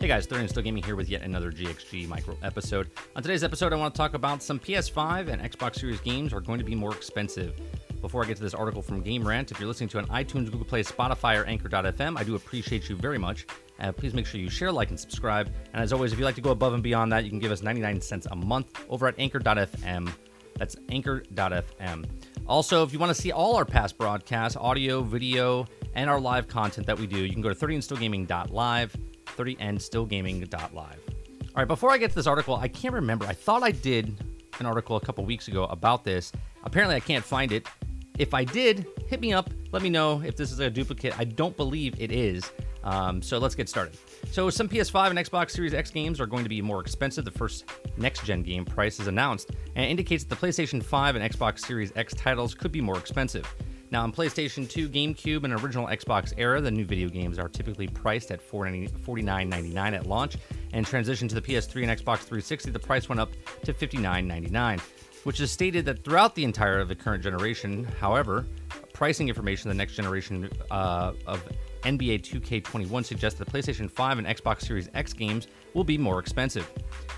Hey guys, 30 Still Gaming here with yet another GXG micro episode. On today's episode, I want to talk about some PS5 and Xbox Series games are going to be more expensive. Before I get to this article from Game Rant, if you're listening to an iTunes, Google Play, Spotify, or Anchor.fm, I do appreciate you very much. Uh, please make sure you share, like, and subscribe. And as always, if you'd like to go above and beyond that, you can give us 99 cents a month over at Anchor.fm. That's Anchor.fm. Also, if you want to see all our past broadcasts, audio, video, and our live content that we do, you can go to 30andstillgaming.live. 30andstillgaming.live. All right, before I get to this article, I can't remember. I thought I did an article a couple weeks ago about this. Apparently, I can't find it. If I did, hit me up. Let me know if this is a duplicate. I don't believe it is. Um, so let's get started. So some PS5 and Xbox Series X games are going to be more expensive. The first next-gen game price is announced and indicates that the PlayStation 5 and Xbox Series X titles could be more expensive. Now, in PlayStation 2, GameCube, and original Xbox era, the new video games are typically priced at $49.99 at launch, and transition to the PS3 and Xbox 360, the price went up to $59.99, which is stated that throughout the entire of the current generation. However, pricing information the next generation uh, of NBA 2K21 suggests that the PlayStation 5 and Xbox Series X games will be more expensive.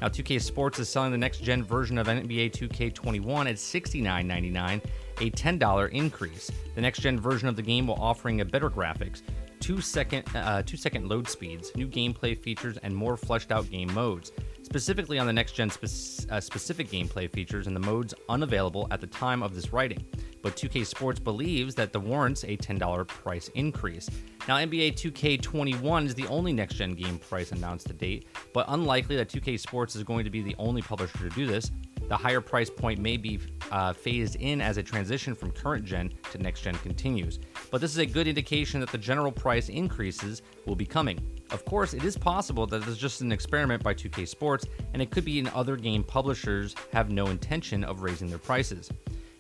Now, 2K Sports is selling the next gen version of NBA 2K21 at $69.99 a $10 increase. The next gen version of the game will offering a better graphics, two second uh, two second load speeds, new gameplay features, and more fleshed out game modes. Specifically on the next gen spe- uh, specific gameplay features and the modes unavailable at the time of this writing. But 2K Sports believes that the warrants a $10 price increase. Now, NBA 2K21 is the only next gen game price announced to date, but unlikely that 2K Sports is going to be the only publisher to do this. The higher price point may be uh, phased in as a transition from current gen to next gen continues, but this is a good indication that the general price increases will be coming. Of course, it is possible that this is just an experiment by 2K Sports, and it could be in other game publishers have no intention of raising their prices.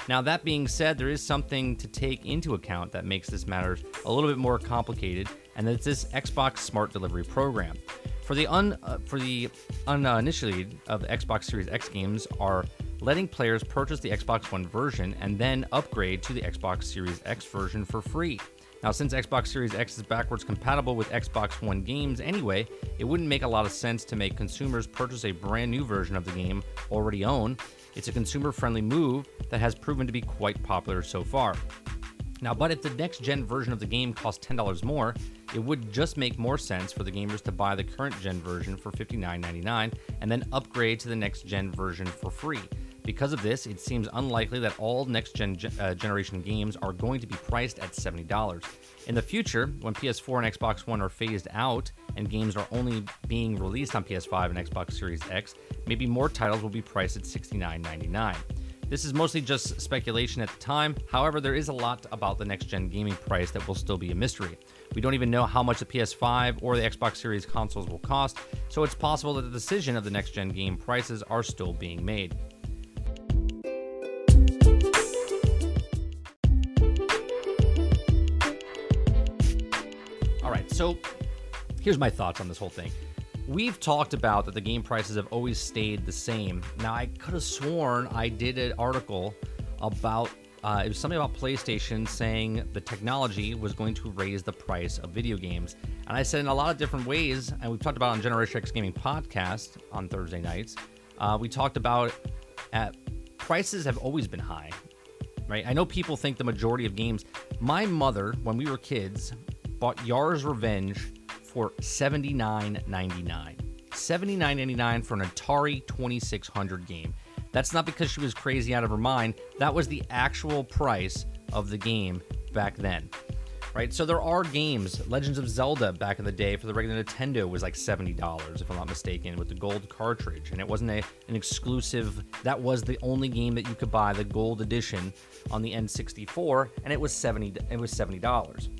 Now, that being said, there is something to take into account that makes this matter a little bit more complicated, and that's this Xbox Smart Delivery program. For the un uh, for the uninitiated of the Xbox Series X games are letting players purchase the Xbox One version and then upgrade to the Xbox Series X version for free. Now, since Xbox Series X is backwards compatible with Xbox One games anyway, it wouldn't make a lot of sense to make consumers purchase a brand new version of the game already own. It's a consumer friendly move that has proven to be quite popular so far. Now, but if the next gen version of the game costs $10 more, it would just make more sense for the gamers to buy the current gen version for $59.99 and then upgrade to the next gen version for free. Because of this, it seems unlikely that all next gen uh, generation games are going to be priced at $70. In the future, when PS4 and Xbox One are phased out and games are only being released on PS5 and Xbox Series X, maybe more titles will be priced at $69.99. This is mostly just speculation at the time. However, there is a lot about the next gen gaming price that will still be a mystery. We don't even know how much the PS5 or the Xbox Series consoles will cost, so it's possible that the decision of the next gen game prices are still being made. So here's my thoughts on this whole thing. We've talked about that the game prices have always stayed the same. Now, I could have sworn I did an article about uh, it was something about PlayStation saying the technology was going to raise the price of video games. And I said in a lot of different ways, and we've talked about on Generation X Gaming podcast on Thursday nights, uh, we talked about at prices have always been high, right? I know people think the majority of games. My mother, when we were kids, bought Yars' Revenge for $79.99. $79.99 for an Atari 2600 game. That's not because she was crazy out of her mind. That was the actual price of the game back then. Right? So there are games. Legends of Zelda back in the day for the regular Nintendo was like $70 if I'm not mistaken with the gold cartridge and it wasn't a, an exclusive that was the only game that you could buy the gold edition on the N64 and it was 70 it was $70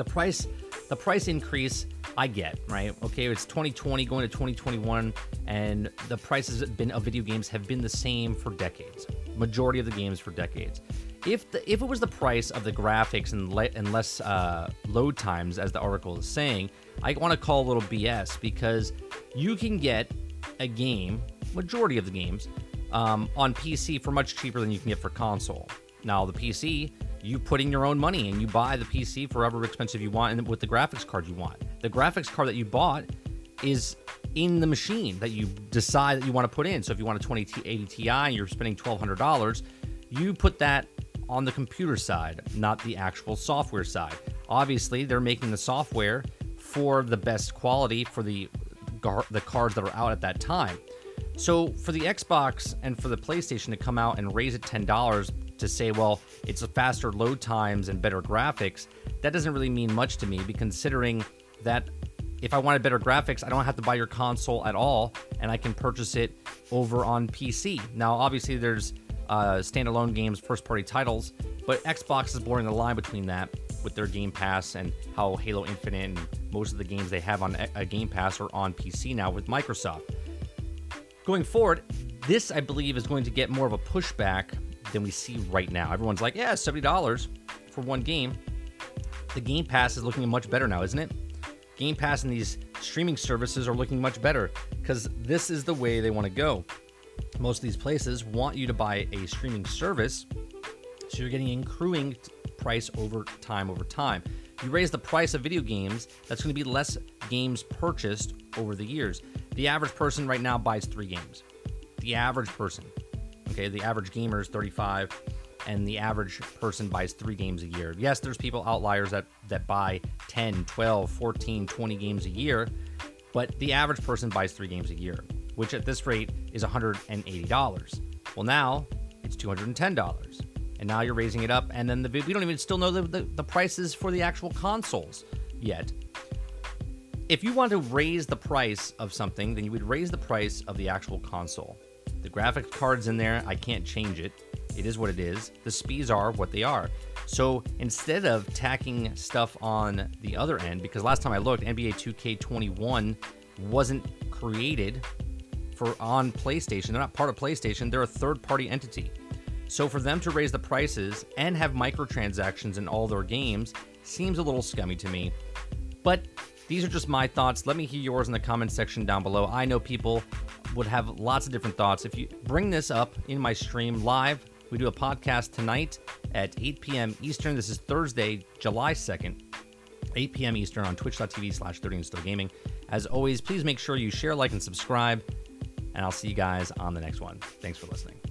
the price the price increase I get, right? Okay, it's 2020 going to 2021 and the prices been of video games have been the same for decades. Majority of the games for decades. If the if it was the price of the graphics and le- and less uh, load times as the article is saying, I want to call a little BS because you can get a game, majority of the games, um, on PC for much cheaper than you can get for console. Now the PC you put in your own money and you buy the PC for however expensive you want and with the graphics card you want. The graphics card that you bought is in the machine that you decide that you want to put in. So if you want a 2080 Ti and you're spending $1,200, you put that on the computer side, not the actual software side. Obviously, they're making the software for the best quality for the the cards that are out at that time. So for the Xbox and for the PlayStation to come out and raise it $10 to say, well, it's faster load times and better graphics, that doesn't really mean much to me, considering that if I wanted better graphics, I don't have to buy your console at all, and I can purchase it over on PC. Now, obviously, there's uh, standalone games, first party titles, but Xbox is blurring the line between that with their Game Pass and how Halo Infinite and most of the games they have on a Game Pass are on PC now with Microsoft. Going forward, this I believe is going to get more of a pushback than we see right now. Everyone's like, yeah, $70 for one game. The Game Pass is looking much better now, isn't it? Game Pass and these streaming services are looking much better because this is the way they want to go. Most of these places want you to buy a streaming service, so you're getting an accruing price over time over time. You raise the price of video games, that's going to be less games purchased over the years. The average person right now buys three games. The average person. Okay, the average gamer is 35 and the average person buys three games a year. Yes, there's people outliers that that buy 10, 12, 14, 20 games a year, but the average person buys three games a year, which at this rate is $180. Well, now it's $210. And now you're raising it up, and then the we don't even still know the, the, the prices for the actual consoles yet. If you want to raise the price of something, then you would raise the price of the actual console. The graphics card's in there, I can't change it. It is what it is. The speeds are what they are. So instead of tacking stuff on the other end, because last time I looked, NBA 2K21 wasn't created for on PlayStation. They're not part of PlayStation. They're a third-party entity. So for them to raise the prices and have microtransactions in all their games seems a little scummy to me. But these are just my thoughts. Let me hear yours in the comment section down below. I know people would have lots of different thoughts. If you bring this up in my stream live, we do a podcast tonight at 8 p.m. Eastern. This is Thursday, July 2nd, 8 p.m. Eastern on twitch.tv slash 30 and still gaming. As always, please make sure you share, like, and subscribe. And I'll see you guys on the next one. Thanks for listening.